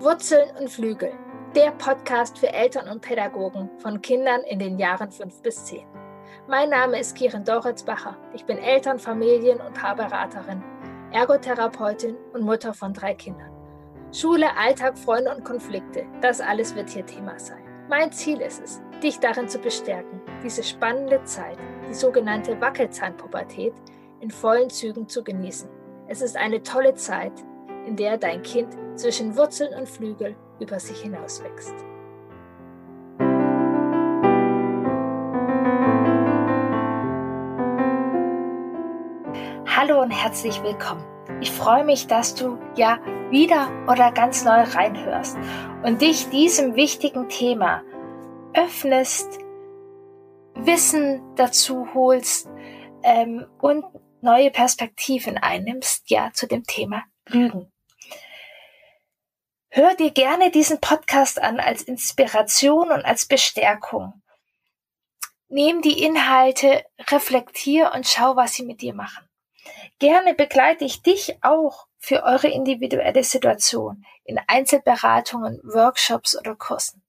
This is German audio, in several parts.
Wurzeln und Flügel, der Podcast für Eltern und Pädagogen von Kindern in den Jahren 5 bis 10. Mein Name ist Kirin Doritzbacher. Ich bin Eltern-, Familien- und Paarberaterin, Ergotherapeutin und Mutter von drei Kindern. Schule, Alltag, Freunde und Konflikte, das alles wird hier Thema sein. Mein Ziel ist es, dich darin zu bestärken, diese spannende Zeit, die sogenannte Wackelzahnpubertät, in vollen Zügen zu genießen. Es ist eine tolle Zeit, in der dein Kind zwischen Wurzeln und Flügel über sich hinaus wächst. Hallo und herzlich willkommen. Ich freue mich, dass du ja wieder oder ganz neu reinhörst und dich diesem wichtigen Thema öffnest, Wissen dazu holst ähm, und neue Perspektiven einnimmst, ja, zu dem Thema Lügen. Hör dir gerne diesen Podcast an als Inspiration und als Bestärkung. Nehm die Inhalte, reflektier und schau, was sie mit dir machen. Gerne begleite ich dich auch für eure individuelle Situation in Einzelberatungen, Workshops oder Kursen.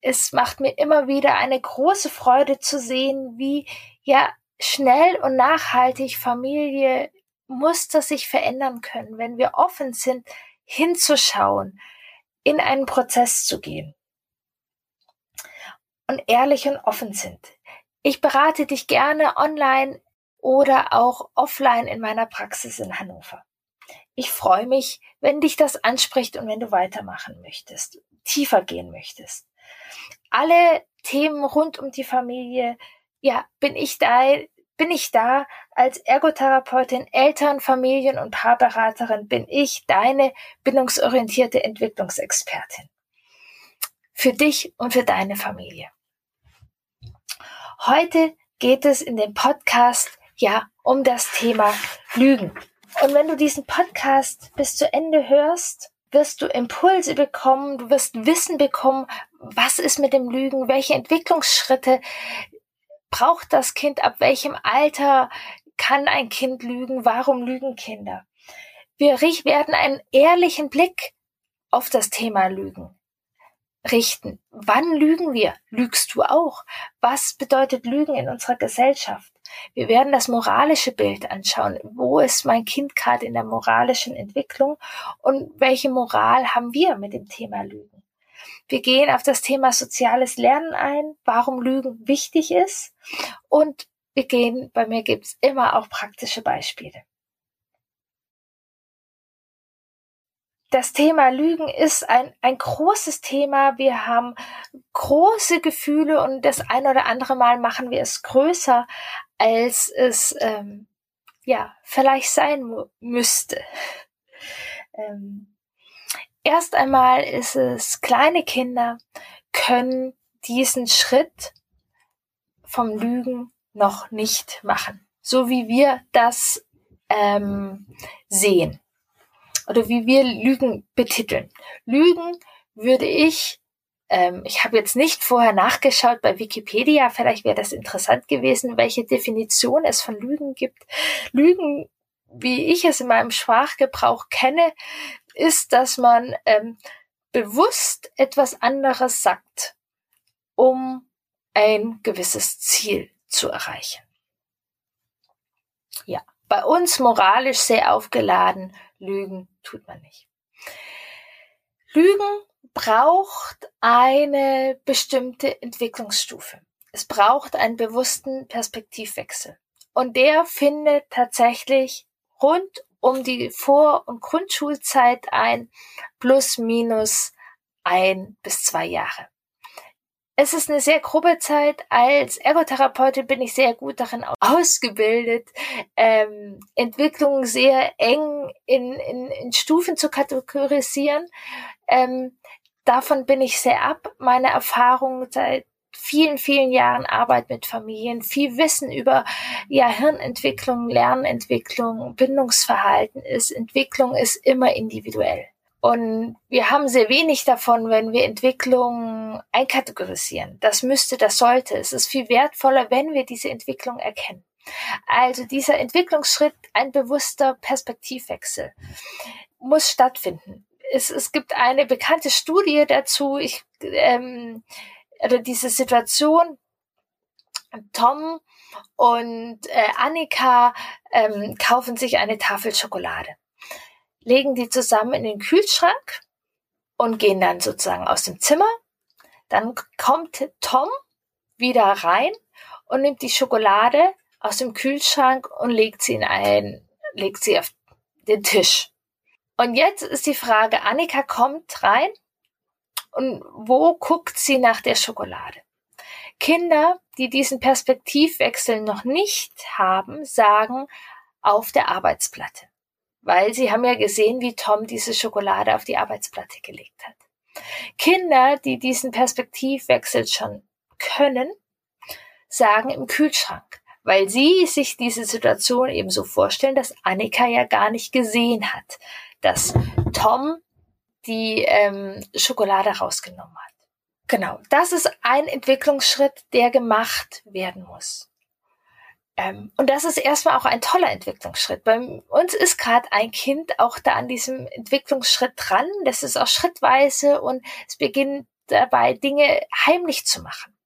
Es macht mir immer wieder eine große Freude zu sehen, wie ja schnell und nachhaltig Familie Muster sich verändern können, wenn wir offen sind, hinzuschauen, in einen Prozess zu gehen und ehrlich und offen sind. Ich berate dich gerne online oder auch offline in meiner Praxis in Hannover. Ich freue mich, wenn dich das anspricht und wenn du weitermachen möchtest, tiefer gehen möchtest. Alle Themen rund um die Familie, ja, bin ich da, bin ich da als Ergotherapeutin, Eltern, Familien und Paarberaterin, bin ich deine bindungsorientierte Entwicklungsexpertin. Für dich und für deine Familie. Heute geht es in dem Podcast ja um das Thema Lügen. Und wenn du diesen Podcast bis zu Ende hörst, wirst du Impulse bekommen, du wirst Wissen bekommen, was ist mit dem Lügen, welche Entwicklungsschritte braucht das Kind, ab welchem Alter kann ein Kind lügen, warum lügen Kinder. Wir werden einen ehrlichen Blick auf das Thema Lügen richten. Wann lügen wir? Lügst du auch? Was bedeutet Lügen in unserer Gesellschaft? Wir werden das moralische Bild anschauen. Wo ist mein Kind gerade in der moralischen Entwicklung und welche Moral haben wir mit dem Thema Lügen? Wir gehen auf das Thema soziales Lernen ein, warum Lügen wichtig ist und wir gehen, bei mir gibt's immer auch praktische Beispiele. das Thema Lügen ist ein, ein großes Thema. Wir haben große Gefühle und das ein oder andere Mal machen wir es größer, als es ähm, ja vielleicht sein müsste. Ähm, erst einmal ist es, kleine Kinder können diesen Schritt vom Lügen noch nicht machen, so wie wir das ähm, sehen oder wie wir Lügen betiteln. Lügen würde ich, ähm, ich habe jetzt nicht vorher nachgeschaut bei Wikipedia, vielleicht wäre das interessant gewesen, welche Definition es von Lügen gibt. Lügen, wie ich es in meinem Sprachgebrauch kenne, ist, dass man ähm, bewusst etwas anderes sagt, um ein gewisses Ziel zu erreichen. Ja, bei uns moralisch sehr aufgeladen, Lügen tut man nicht. Lügen braucht eine bestimmte Entwicklungsstufe. Es braucht einen bewussten Perspektivwechsel. Und der findet tatsächlich rund um die Vor- und Grundschulzeit ein, plus minus ein bis zwei Jahre es ist eine sehr grobe Zeit. Als Ergotherapeutin bin ich sehr gut darin ausgebildet, ähm, Entwicklungen sehr eng in, in, in Stufen zu kategorisieren. Ähm, davon bin ich sehr ab. Meine Erfahrung seit vielen, vielen Jahren Arbeit mit Familien, viel Wissen über ja, Hirnentwicklung, Lernentwicklung, Bindungsverhalten ist, Entwicklung ist immer individuell. Und wir haben sehr wenig davon, wenn wir Entwicklung einkategorisieren. Das müsste, das sollte. Es ist viel wertvoller, wenn wir diese Entwicklung erkennen. Also dieser Entwicklungsschritt, ein bewusster Perspektivwechsel muss stattfinden. es, es gibt eine bekannte Studie dazu, ich, ähm, oder diese Situation, Tom und äh, Annika ähm, kaufen sich eine Tafel Schokolade, legen die zusammen in den Kühlschrank und gehen dann sozusagen aus dem Zimmer. Dann kommt Tom wieder rein und nimmt die Schokolade aus dem Kühlschrank und legt sie in ein, legt sie auf den Tisch. Und jetzt ist die Frage, Annika kommt rein und wo guckt sie nach der Schokolade? Kinder, die diesen Perspektivwechsel noch nicht haben, sagen auf der Arbeitsplatte. Weil sie haben ja gesehen, wie Tom diese Schokolade auf die Arbeitsplatte gelegt hat. Kinder, die diesen Perspektivwechsel schon können, sagen im Kühlschrank, weil sie sich diese Situation eben so vorstellen, dass Annika ja gar nicht gesehen hat, dass Tom die ähm, Schokolade rausgenommen hat. Genau, das ist ein Entwicklungsschritt, der gemacht werden muss. Ähm, und das ist erstmal auch ein toller Entwicklungsschritt. Bei uns ist gerade ein Kind auch da an diesem Entwicklungsschritt dran. Das ist auch schrittweise und es beginnt dabei, Dinge heimlich zu machen.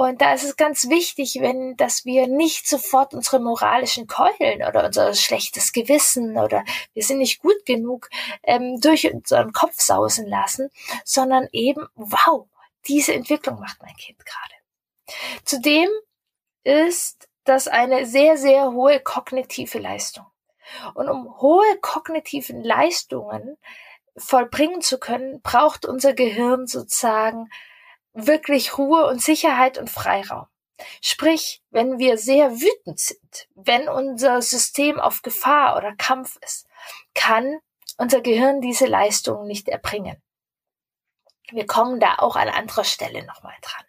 Und da ist es ganz wichtig, wenn, dass wir nicht sofort unsere moralischen Keulen oder unser schlechtes Gewissen oder wir sind nicht gut genug ähm, durch unseren Kopf sausen lassen, sondern eben, wow, diese Entwicklung macht mein Kind gerade. Zudem ist das eine sehr, sehr hohe kognitive Leistung. Und um hohe kognitive Leistungen vollbringen zu können, braucht unser Gehirn sozusagen wirklich Ruhe und Sicherheit und Freiraum. Sprich, wenn wir sehr wütend sind, wenn unser System auf Gefahr oder Kampf ist, kann unser Gehirn diese Leistungen nicht erbringen. Wir kommen da auch an anderer Stelle nochmal dran.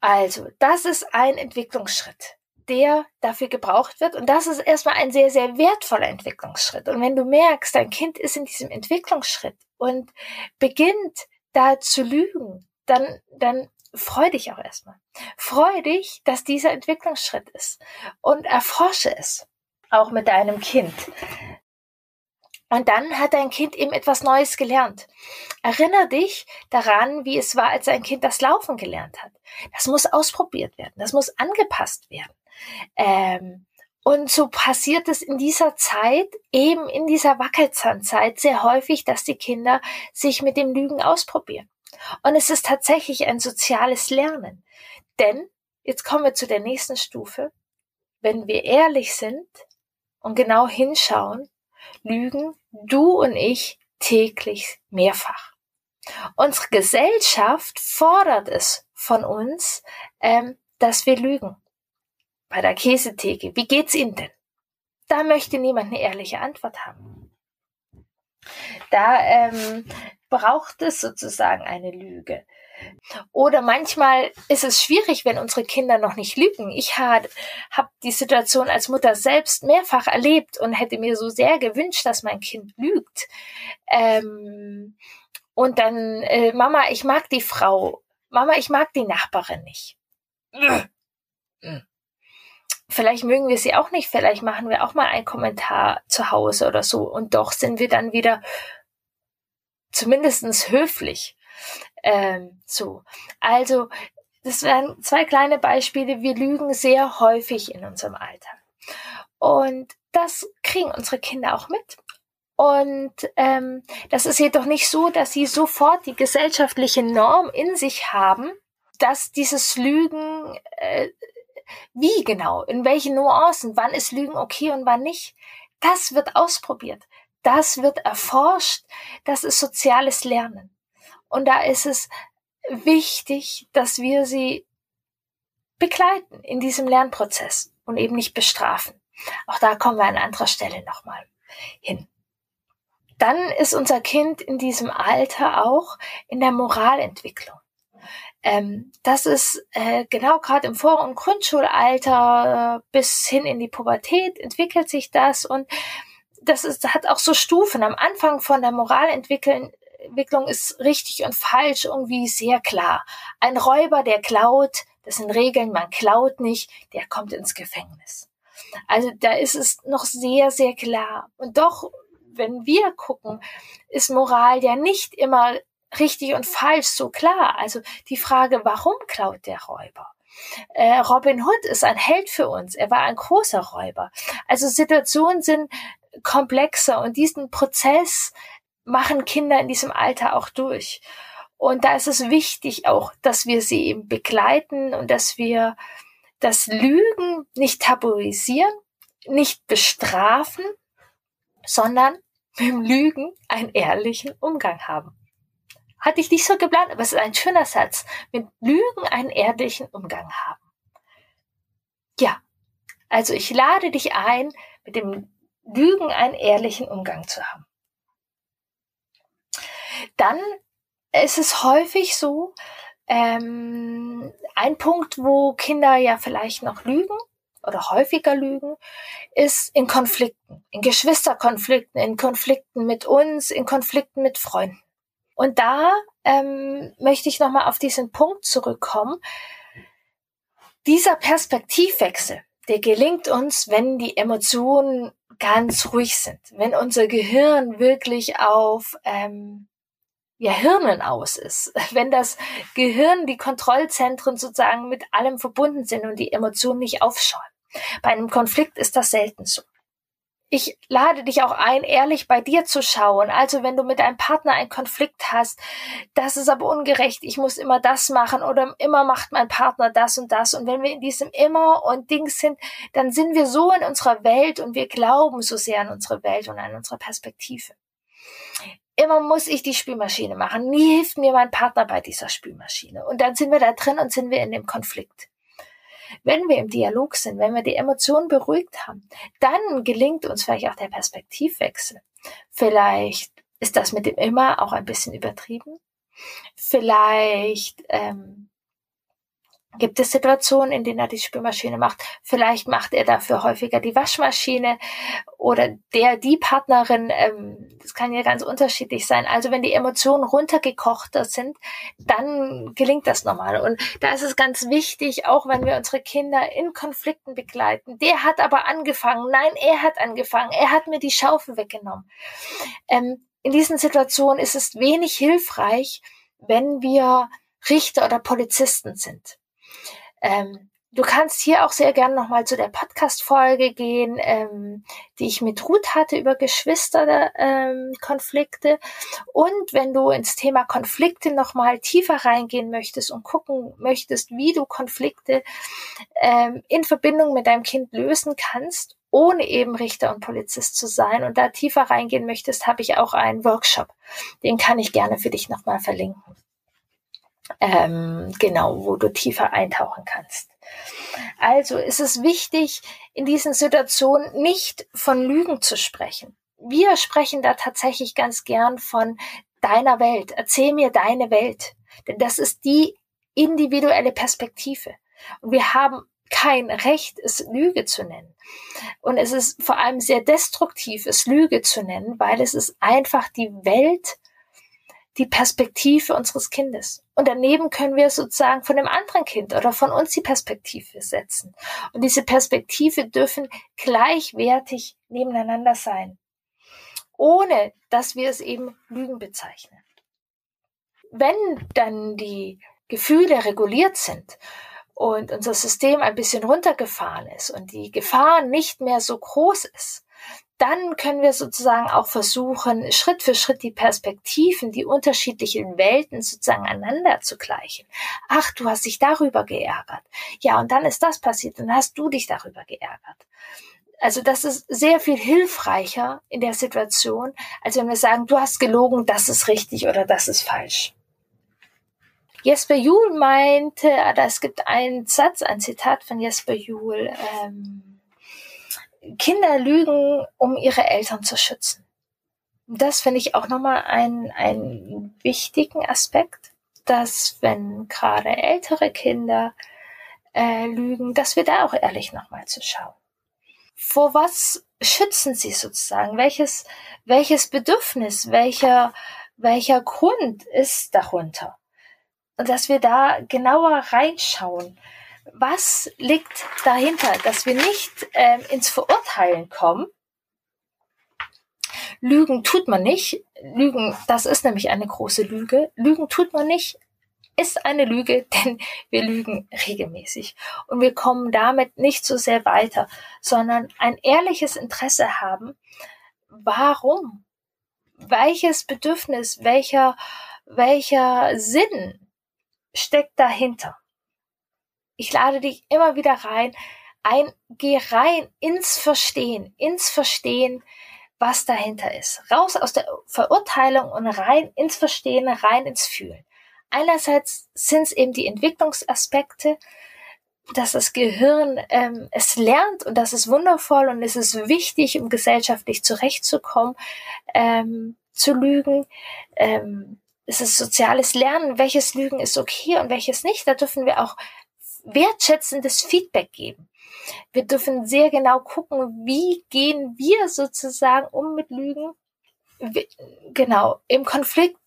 Also, das ist ein Entwicklungsschritt, der dafür gebraucht wird. Und das ist erstmal ein sehr, sehr wertvoller Entwicklungsschritt. Und wenn du merkst, dein Kind ist in diesem Entwicklungsschritt und beginnt da zu lügen, dann, dann freu dich auch erstmal. Freu dich, dass dieser Entwicklungsschritt ist und erforsche es auch mit deinem Kind. Und dann hat dein Kind eben etwas Neues gelernt. Erinner dich daran, wie es war, als dein Kind das Laufen gelernt hat. Das muss ausprobiert werden. Das muss angepasst werden. Ähm, und so passiert es in dieser Zeit, eben in dieser Wackelzahnzeit, sehr häufig, dass die Kinder sich mit dem Lügen ausprobieren. Und es ist tatsächlich ein soziales Lernen. Denn, jetzt kommen wir zu der nächsten Stufe, wenn wir ehrlich sind und genau hinschauen, lügen du und ich täglich mehrfach. Unsere Gesellschaft fordert es von uns, ähm, dass wir lügen. Bei der Käsetheke, wie geht's Ihnen denn? Da möchte niemand eine ehrliche Antwort haben. Da ähm, braucht es sozusagen eine Lüge. Oder manchmal ist es schwierig, wenn unsere Kinder noch nicht lügen. Ich habe hab die Situation als Mutter selbst mehrfach erlebt und hätte mir so sehr gewünscht, dass mein Kind lügt. Ähm, und dann, äh, Mama, ich mag die Frau. Mama, ich mag die Nachbarin nicht. Vielleicht mögen wir sie auch nicht, vielleicht machen wir auch mal einen Kommentar zu Hause oder so. Und doch sind wir dann wieder zumindestens höflich. Ähm, so. Also, das wären zwei kleine Beispiele. Wir lügen sehr häufig in unserem Alltag. Und das kriegen unsere Kinder auch mit. Und ähm, das ist jedoch nicht so, dass sie sofort die gesellschaftliche Norm in sich haben, dass dieses Lügen, äh, wie genau, in welchen Nuancen, wann ist Lügen okay und wann nicht, das wird ausprobiert das wird erforscht, das ist soziales Lernen. Und da ist es wichtig, dass wir sie begleiten in diesem Lernprozess und eben nicht bestrafen. Auch da kommen wir an anderer Stelle nochmal hin. Dann ist unser Kind in diesem Alter auch in der Moralentwicklung. Ähm, das ist äh, genau gerade im Vor- und Grundschulalter äh, bis hin in die Pubertät entwickelt sich das und das ist, hat auch so Stufen. Am Anfang von der Moralentwicklung Entwicklung ist richtig und falsch irgendwie sehr klar. Ein Räuber, der klaut, das sind Regeln, man klaut nicht, der kommt ins Gefängnis. Also da ist es noch sehr, sehr klar. Und doch, wenn wir gucken, ist Moral ja nicht immer richtig und falsch so klar. Also die Frage, warum klaut der Räuber? Äh, Robin Hood ist ein Held für uns. Er war ein großer Räuber. Also Situationen sind komplexer und diesen Prozess machen Kinder in diesem Alter auch durch. Und da ist es wichtig auch, dass wir sie eben begleiten und dass wir das Lügen nicht tabuisieren, nicht bestrafen, sondern mit dem Lügen einen ehrlichen Umgang haben. Hatte ich nicht so geplant, aber es ist ein schöner Satz. Mit Lügen einen ehrlichen Umgang haben. Ja, also ich lade dich ein, mit dem Lügen einen ehrlichen Umgang zu haben. Dann ist es häufig so, ähm, ein Punkt, wo Kinder ja vielleicht noch lügen oder häufiger lügen, ist in Konflikten, in Geschwisterkonflikten, in Konflikten mit uns, in Konflikten mit Freunden. Und da ähm, möchte ich nochmal auf diesen Punkt zurückkommen. Dieser Perspektivwechsel, der gelingt uns, wenn die Emotionen ganz ruhig sind, wenn unser Gehirn wirklich auf ähm, ja, Hirnen aus ist. Wenn das Gehirn, die Kontrollzentren sozusagen mit allem verbunden sind und die Emotionen nicht aufschauen. Bei einem Konflikt ist das selten so. Ich lade dich auch ein, ehrlich bei dir zu schauen. Also wenn du mit deinem Partner einen Konflikt hast, das ist aber ungerecht, ich muss immer das machen oder immer macht mein Partner das und das. Und wenn wir in diesem immer und Dings sind, dann sind wir so in unserer Welt und wir glauben so sehr an unsere Welt und an unsere Perspektive. Immer muss ich die Spülmaschine machen. Nie hilft mir mein Partner bei dieser Spülmaschine. Und dann sind wir da drin und sind wir in dem Konflikt. Wenn wir im Dialog sind, wenn wir die Emotionen beruhigt haben, dann gelingt uns vielleicht auch der Perspektivwechsel. Vielleicht ist das mit dem immer auch ein bisschen übertrieben. Vielleicht ähm, Gibt es Situationen, in denen er die Spülmaschine macht? Vielleicht macht er dafür häufiger die Waschmaschine oder der, die Partnerin. Ähm, das kann ja ganz unterschiedlich sein. Also wenn die Emotionen runtergekochter sind, dann gelingt das normal. Und da ist es ganz wichtig, auch wenn wir unsere Kinder in Konflikten begleiten. Der hat aber angefangen. Nein, er hat angefangen. Er hat mir die Schaufel weggenommen. Ähm, in diesen Situationen ist es wenig hilfreich, wenn wir Richter oder Polizisten sind ähm, du kannst hier auch sehr gerne nochmal zu der Podcast-Folge gehen, ähm, die ich mit Ruth hatte über Geschwisterkonflikte. Ähm, und wenn du ins Thema Konflikte nochmal tiefer reingehen möchtest und gucken möchtest, wie du Konflikte ähm, in Verbindung mit deinem Kind lösen kannst, ohne eben Richter und Polizist zu sein und da tiefer reingehen möchtest, habe ich auch einen Workshop. Den kann ich gerne für dich nochmal verlinken ähm, genau, wo du tiefer eintauchen kannst. Also ist es wichtig, in diesen Situationen nicht von Lügen zu sprechen. Wir sprechen da tatsächlich ganz gern von deiner Welt. Erzähl mir deine Welt. Denn das ist die individuelle Perspektive. Und wir haben kein Recht, es Lüge zu nennen. Und es ist vor allem sehr destruktiv, es Lüge zu nennen, weil es ist einfach die Welt die Perspektive unseres Kindes. Und daneben können wir sozusagen von dem anderen Kind oder von uns die Perspektive setzen. Und diese Perspektive dürfen gleichwertig nebeneinander sein, ohne dass wir es eben Lügen bezeichnen. Wenn dann die Gefühle reguliert sind und unser System ein bisschen runtergefahren ist und die Gefahr nicht mehr so groß ist, dann können wir sozusagen auch versuchen, Schritt für Schritt die Perspektiven, die unterschiedlichen Welten sozusagen aneinander zu gleichen. Ach, du hast dich darüber geärgert. Ja, und dann ist das passiert, dann hast du dich darüber geärgert. Also das ist sehr viel hilfreicher in der Situation, als wenn wir sagen, du hast gelogen, das ist richtig oder das ist falsch. Jesper Juhl meinte, es gibt einen Satz, ein Zitat von Jesper Juhl, ähm, Kinder lügen, um ihre Eltern zu schützen. Das finde ich auch nochmal einen, einen wichtigen Aspekt, dass wenn gerade ältere Kinder äh, lügen, dass wir da auch ehrlich nochmal zu schauen. Vor was schützen sie sozusagen? Welches, welches Bedürfnis, welcher, welcher Grund ist darunter? Und dass wir da genauer reinschauen was liegt dahinter, dass wir nicht ähm, ins Verurteilen kommen, Lügen tut man nicht. Lügen, das ist nämlich eine große Lüge. Lügen tut man nicht, ist eine Lüge, denn wir lügen regelmäßig. Und wir kommen damit nicht so sehr weiter, sondern ein ehrliches Interesse haben, warum, welches Bedürfnis, welcher, welcher Sinn steckt dahinter. Ich lade dich immer wieder rein, ein, geh rein ins Verstehen, ins Verstehen, was dahinter ist. Raus aus der Verurteilung und rein ins Verstehen, rein ins Fühlen. Einerseits sind es eben die Entwicklungsaspekte, dass das Gehirn ähm, es lernt und das ist wundervoll und es ist wichtig, um gesellschaftlich zurechtzukommen, ähm, zu lügen. Ähm, es ist soziales Lernen, welches Lügen ist okay und welches nicht. Da dürfen wir auch wertschätzendes Feedback geben. Wir dürfen sehr genau gucken, wie gehen wir sozusagen um mit Lügen. Genau, im Konflikt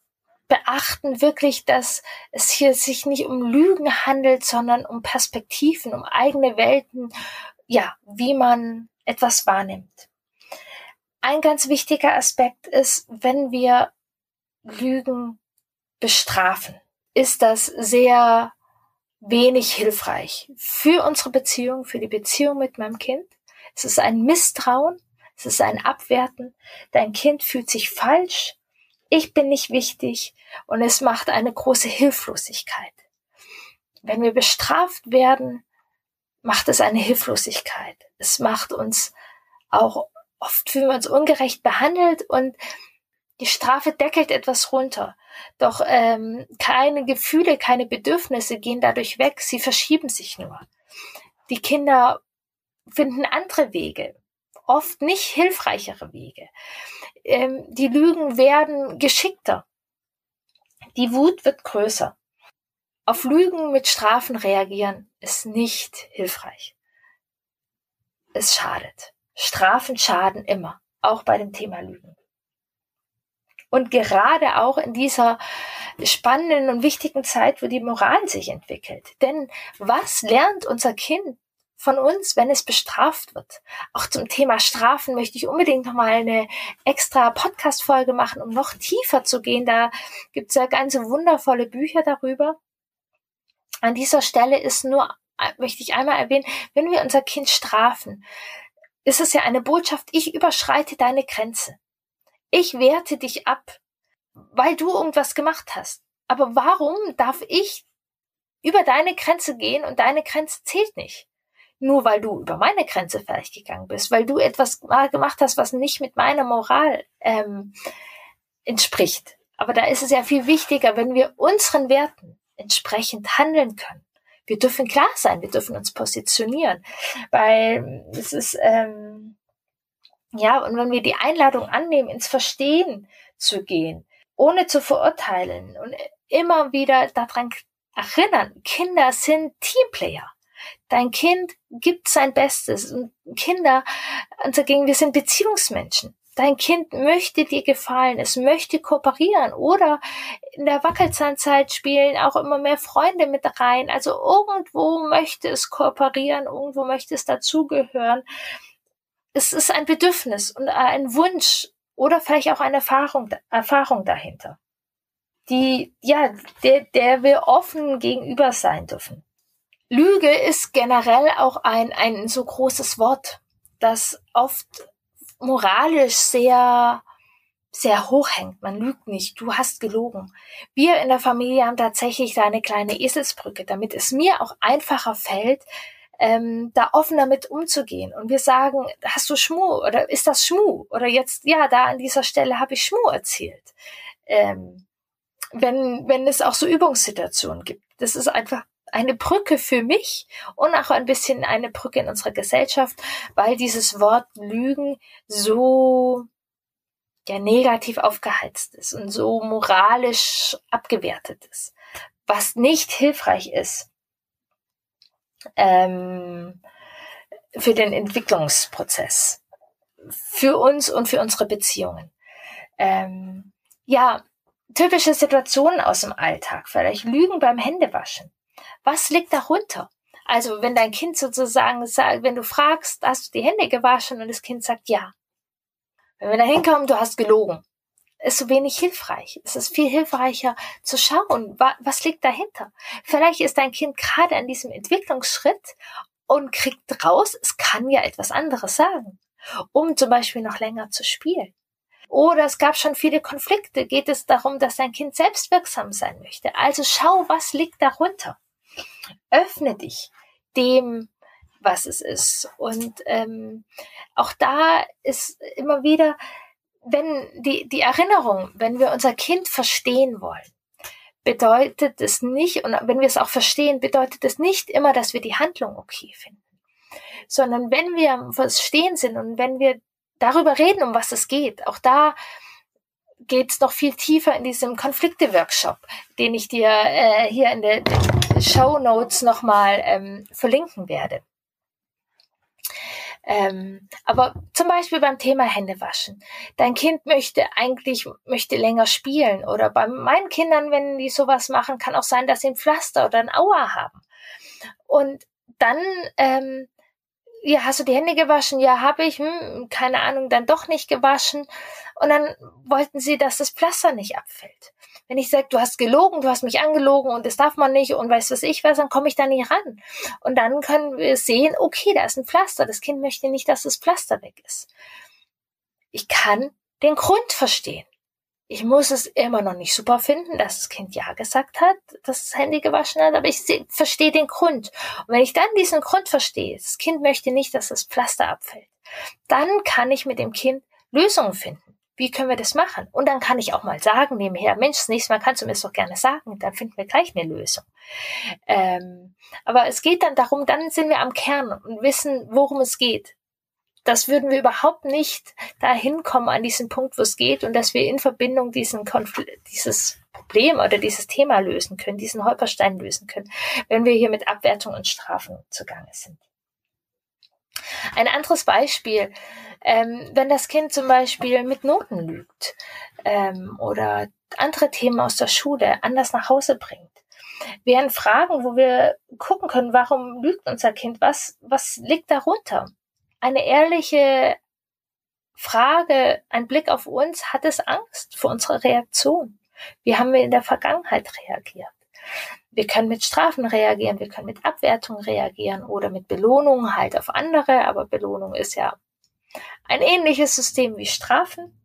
beachten wirklich, dass es hier sich nicht um Lügen handelt, sondern um Perspektiven, um eigene Welten, ja, wie man etwas wahrnimmt. Ein ganz wichtiger Aspekt ist, wenn wir Lügen bestrafen, ist das sehr wenig hilfreich für unsere Beziehung, für die Beziehung mit meinem Kind. Es ist ein Misstrauen, es ist ein Abwerten. Dein Kind fühlt sich falsch, ich bin nicht wichtig und es macht eine große Hilflosigkeit. Wenn wir bestraft werden, macht es eine Hilflosigkeit. Es macht uns auch oft fühlen wir uns ungerecht behandelt und die Strafe deckelt etwas runter. Doch ähm, keine Gefühle, keine Bedürfnisse gehen dadurch weg, sie verschieben sich nur. Die Kinder finden andere Wege, oft nicht hilfreichere Wege. Ähm, die Lügen werden geschickter. Die Wut wird größer. Auf Lügen mit Strafen reagieren ist nicht hilfreich. Es schadet. Strafen schaden immer, auch bei dem Thema Lügen. Und gerade auch in dieser spannenden und wichtigen Zeit, wo die Moral sich entwickelt. Denn was lernt unser Kind von uns, wenn es bestraft wird? Auch zum Thema Strafen möchte ich unbedingt nochmal eine extra Podcast-Folge machen, um noch tiefer zu gehen. Da gibt es ja ganze wundervolle Bücher darüber. An dieser Stelle ist nur, möchte ich einmal erwähnen, wenn wir unser Kind strafen, ist es ja eine Botschaft, ich überschreite deine Grenze ich werte dich ab, weil du irgendwas gemacht hast. Aber warum darf ich über deine Grenze gehen und deine Grenze zählt nicht? Nur weil du über meine Grenze vielleicht gegangen bist, weil du etwas mal gemacht hast, was nicht mit meiner Moral ähm, entspricht. Aber da ist es ja viel wichtiger, wenn wir unseren Werten entsprechend handeln können. Wir dürfen klar sein, wir dürfen uns positionieren, weil es ist ähm, ja, und wenn wir die Einladung annehmen, ins Verstehen zu gehen, ohne zu verurteilen und immer wieder daran erinnern, Kinder sind Teamplayer. Dein Kind gibt sein Bestes und Kinder, und dagegen, wir sind Beziehungsmenschen. Dein Kind möchte dir gefallen, es möchte kooperieren oder in der Wackelzahnzeit spielen auch immer mehr Freunde mit rein. Also irgendwo möchte es kooperieren, irgendwo möchte es dazugehören es ist ein Bedürfnis und ein Wunsch oder vielleicht auch eine Erfahrung, Erfahrung dahinter, die, ja, der, der wir offen gegenüber sein dürfen. Lüge ist generell auch ein, ein so großes Wort, das oft moralisch sehr, sehr hoch hängt. Man lügt nicht. Du hast gelogen. Wir in der Familie haben tatsächlich da eine kleine Eselsbrücke, damit es mir auch einfacher fällt, ähm, da offen damit umzugehen. Und wir sagen, hast du Schmu oder ist das Schmu? Oder jetzt, ja, da an dieser Stelle habe ich Schmu erzählt. Ähm, wenn, wenn es auch so Übungssituationen gibt. Das ist einfach eine Brücke für mich und auch ein bisschen eine Brücke in unserer Gesellschaft, weil dieses Wort Lügen so ja negativ aufgeheizt ist und so moralisch abgewertet ist, was nicht hilfreich ist ähm, für den Entwicklungsprozess, für uns und für unsere Beziehungen. Ähm, ja, typische Situationen aus dem Alltag, vielleicht Lügen beim Händewaschen. Was liegt darunter? Also wenn dein Kind sozusagen sagt, wenn du fragst, hast du die Hände gewaschen und das Kind sagt ja. Wenn wir da hinkommen, du hast gelogen, ist so wenig hilfreich. Es ist viel hilfreicher zu schauen, was liegt dahinter. Vielleicht ist dein Kind gerade an diesem Entwicklungsschritt und kriegt raus, es kann ja etwas anderes sagen, um zum Beispiel noch länger zu spielen. Oder es gab schon viele Konflikte. Geht es darum, dass dein Kind selbstwirksam sein möchte? Also schau, was liegt darunter. Öffne dich dem, was es ist. Und ähm, auch da ist immer wieder, wenn die, die Erinnerung, wenn wir unser Kind verstehen wollen, bedeutet es nicht, und wenn wir es auch verstehen, bedeutet es nicht immer, dass wir die Handlung okay finden. Sondern wenn wir verstehen sind und wenn wir darüber reden, um was es geht. Auch da geht es noch viel tiefer in diesem Konflikte-Workshop, den ich dir äh, hier in den Show Notes nochmal ähm, verlinken werde. Ähm, aber zum Beispiel beim Thema Händewaschen. Dein Kind möchte eigentlich möchte länger spielen oder bei meinen Kindern, wenn die sowas machen, kann auch sein, dass sie ein Pflaster oder ein Aua haben. Und dann ähm, ja, hast du die Hände gewaschen? Ja, habe ich. Hm, keine Ahnung, dann doch nicht gewaschen. Und dann wollten sie, dass das Pflaster nicht abfällt. Wenn ich sage, du hast gelogen, du hast mich angelogen und das darf man nicht und weiß was ich was, dann komme ich da nie ran. Und dann können wir sehen, okay, da ist ein Pflaster. Das Kind möchte nicht, dass das Pflaster weg ist. Ich kann den Grund verstehen. Ich muss es immer noch nicht super finden, dass das Kind Ja gesagt hat, dass das Handy gewaschen hat, aber ich verstehe den Grund. Und wenn ich dann diesen Grund verstehe, das Kind möchte nicht, dass das Pflaster abfällt, dann kann ich mit dem Kind Lösungen finden. Wie können wir das machen? Und dann kann ich auch mal sagen nebenher, Mensch, das nächste Mal kannst du mir das doch gerne sagen, dann finden wir gleich eine Lösung. Ähm, aber es geht dann darum, dann sind wir am Kern und wissen, worum es geht das würden wir überhaupt nicht dahin kommen an diesen Punkt, wo es geht und dass wir in Verbindung diesen Konflikt, dieses Problem oder dieses Thema lösen können, diesen Holperstein lösen können, wenn wir hier mit Abwertung und Strafen zugange sind. Ein anderes Beispiel, ähm, wenn das Kind zum Beispiel mit Noten lügt ähm, oder andere Themen aus der Schule anders nach Hause bringt, wären Fragen, wo wir gucken können, warum lügt unser Kind, was, was liegt darunter? eine ehrliche Frage, ein Blick auf uns, hat es Angst vor unserer Reaktion? Wie haben wir in der Vergangenheit reagiert? Wir können mit Strafen reagieren, wir können mit Abwertung reagieren oder mit Belohnung halt auf andere, aber Belohnung ist ja ein ähnliches System wie Strafen.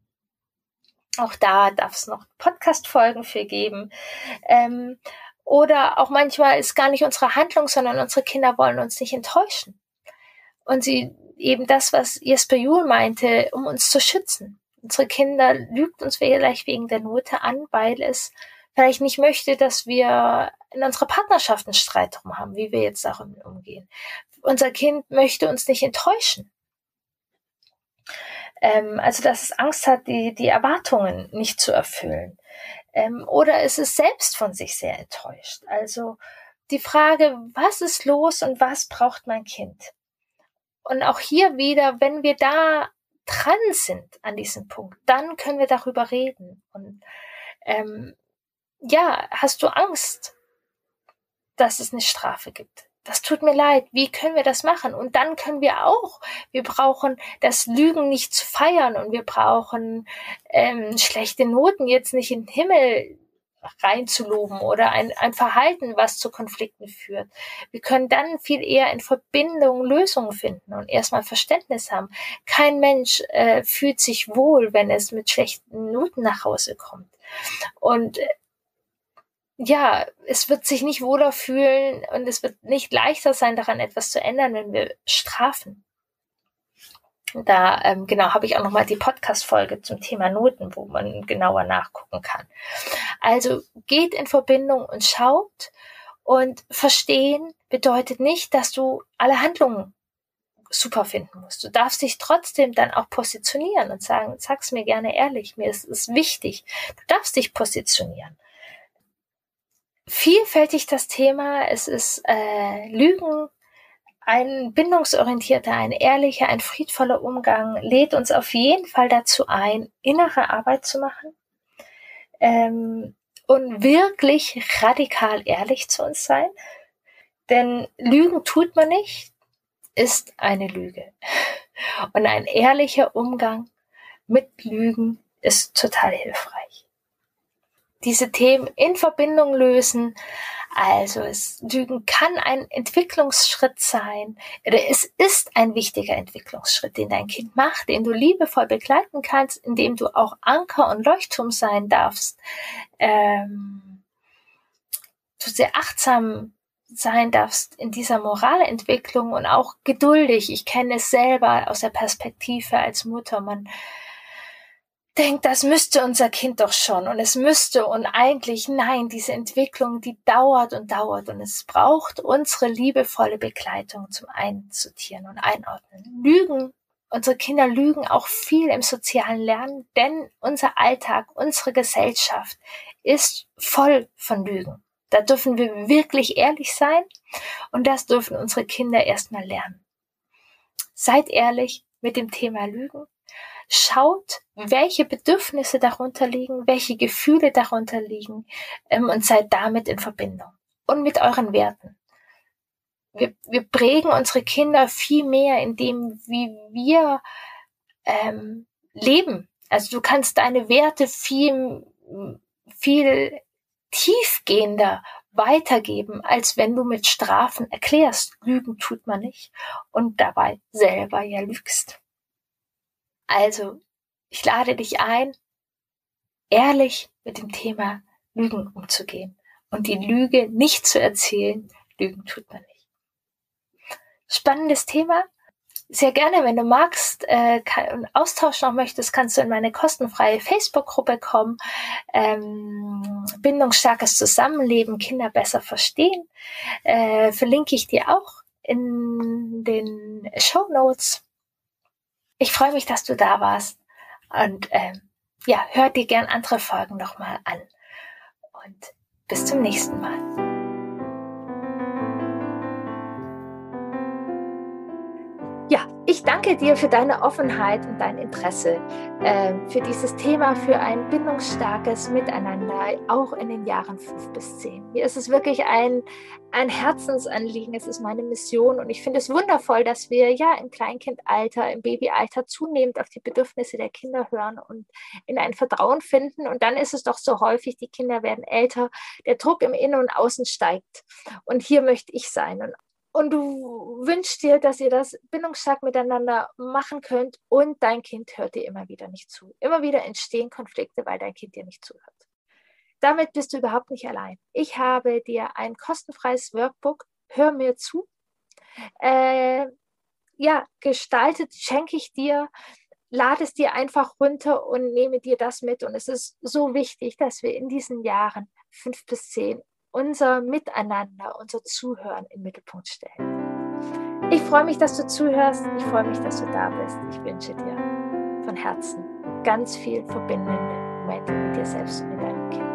Auch da darf es noch Podcast-Folgen für geben. Ähm, oder auch manchmal ist gar nicht unsere Handlung, sondern unsere Kinder wollen uns nicht enttäuschen. Und sie eben das, was Jesper Juhl meinte, um uns zu schützen. Unsere Kinder lügt uns vielleicht wegen der Note an, weil es vielleicht nicht möchte, dass wir in unserer Partnerschaft einen Streit drum haben, wie wir jetzt darum umgehen. Unser Kind möchte uns nicht enttäuschen. Ähm, also, dass es Angst hat, die, die Erwartungen nicht zu erfüllen. Ähm, oder ist es selbst von sich sehr enttäuscht. Also, die Frage, was ist los und was braucht mein Kind? Und auch hier wieder, wenn wir da dran sind an diesem Punkt, dann können wir darüber reden. Und ähm, ja, hast du Angst, dass es eine Strafe gibt? Das tut mir leid. Wie können wir das machen? Und dann können wir auch, wir brauchen das Lügen nicht zu feiern und wir brauchen ähm, schlechte Noten jetzt nicht in den Himmel reinzuloben oder ein, ein Verhalten, was zu Konflikten führt. Wir können dann viel eher in Verbindung Lösungen finden und erstmal Verständnis haben. Kein Mensch äh, fühlt sich wohl, wenn es mit schlechten Noten nach Hause kommt. Und äh, ja, es wird sich nicht wohler fühlen und es wird nicht leichter sein, daran etwas zu ändern, wenn wir strafen. Da ähm, genau habe ich auch noch mal die Podcast-Folge zum Thema Noten, wo man genauer nachgucken kann. Also geht in Verbindung und schaut und verstehen bedeutet nicht, dass du alle Handlungen super finden musst. Du darfst dich trotzdem dann auch positionieren und sagen, sag's mir gerne ehrlich, mir ist es wichtig. Du darfst dich positionieren. Vielfältig das Thema, es ist äh, Lügen, ein bindungsorientierter, ein ehrlicher, ein friedvoller Umgang lädt uns auf jeden Fall dazu ein, innere Arbeit zu machen ähm, und wirklich radikal ehrlich zu uns sein. Denn Lügen tut man nicht, ist eine Lüge. Und ein ehrlicher Umgang mit Lügen ist total hilfreich. Diese Themen in Verbindung lösen, also es, Lügen kann ein Entwicklungsschritt sein, oder es ist ein wichtiger Entwicklungsschritt, den dein Kind macht, den du liebevoll begleiten kannst, indem du auch Anker und Leuchtturm sein darfst, ähm, du sehr achtsam sein darfst in dieser Moralentwicklung und auch geduldig. Ich kenne es selber aus der Perspektive als Mutter. Man denkt, das müsste unser Kind doch schon und es müsste und eigentlich nein, diese Entwicklung, die dauert und dauert und es braucht unsere liebevolle Begleitung zum Einzutieren und Einordnen. Lügen, unsere Kinder lügen auch viel im sozialen Lernen, denn unser Alltag, unsere Gesellschaft ist voll von Lügen. Da dürfen wir wirklich ehrlich sein und das dürfen unsere Kinder erstmal lernen. Seid ehrlich mit dem Thema Lügen Schaut, welche Bedürfnisse darunter liegen, welche Gefühle darunter liegen ähm, und seid damit in Verbindung. Und mit euren Werten. Wir, wir prägen unsere Kinder viel mehr, indem wie wir ähm, leben. Also du kannst deine Werte viel, viel tiefgehender weitergeben, als wenn du mit Strafen erklärst, Lügen tut man nicht und dabei selber ja lügst. Also, ich lade dich ein, ehrlich mit dem Thema Lügen umzugehen und die Lüge nicht zu erzählen. Lügen tut man nicht. Spannendes Thema. Sehr gerne, wenn du magst, äh, kann, Austausch noch möchtest, kannst du in meine kostenfreie Facebook-Gruppe kommen. Ähm, bindungsstarkes Zusammenleben, Kinder besser verstehen. Äh, verlinke ich dir auch in den Show Notes. Ich freue mich, dass du da warst. Und ähm, ja, hör dir gern andere Folgen nochmal an. Und bis zum nächsten Mal. Ich danke dir für deine Offenheit und dein Interesse äh, für dieses Thema, für ein bindungsstarkes Miteinander, auch in den Jahren fünf bis zehn. Mir ist es wirklich ein, ein Herzensanliegen, es ist meine Mission und ich finde es wundervoll, dass wir ja im Kleinkindalter, im Babyalter zunehmend auf die Bedürfnisse der Kinder hören und in ein Vertrauen finden. Und dann ist es doch so häufig, die Kinder werden älter, der Druck im Innen und Außen steigt. Und hier möchte ich sein. Und und du wünschst dir, dass ihr das bindungsstark miteinander machen könnt und dein Kind hört dir immer wieder nicht zu. Immer wieder entstehen Konflikte, weil dein Kind dir nicht zuhört. Damit bist du überhaupt nicht allein. Ich habe dir ein kostenfreies Workbook, hör mir zu, äh, ja, gestaltet, schenke ich dir, lade es dir einfach runter und nehme dir das mit. Und es ist so wichtig, dass wir in diesen Jahren fünf bis zehn unser Miteinander, unser Zuhören im Mittelpunkt stellen. Ich freue mich, dass du zuhörst. Ich freue mich, dass du da bist. Ich wünsche dir von Herzen ganz viel verbindende Momente mit dir selbst und mit deinem Kind.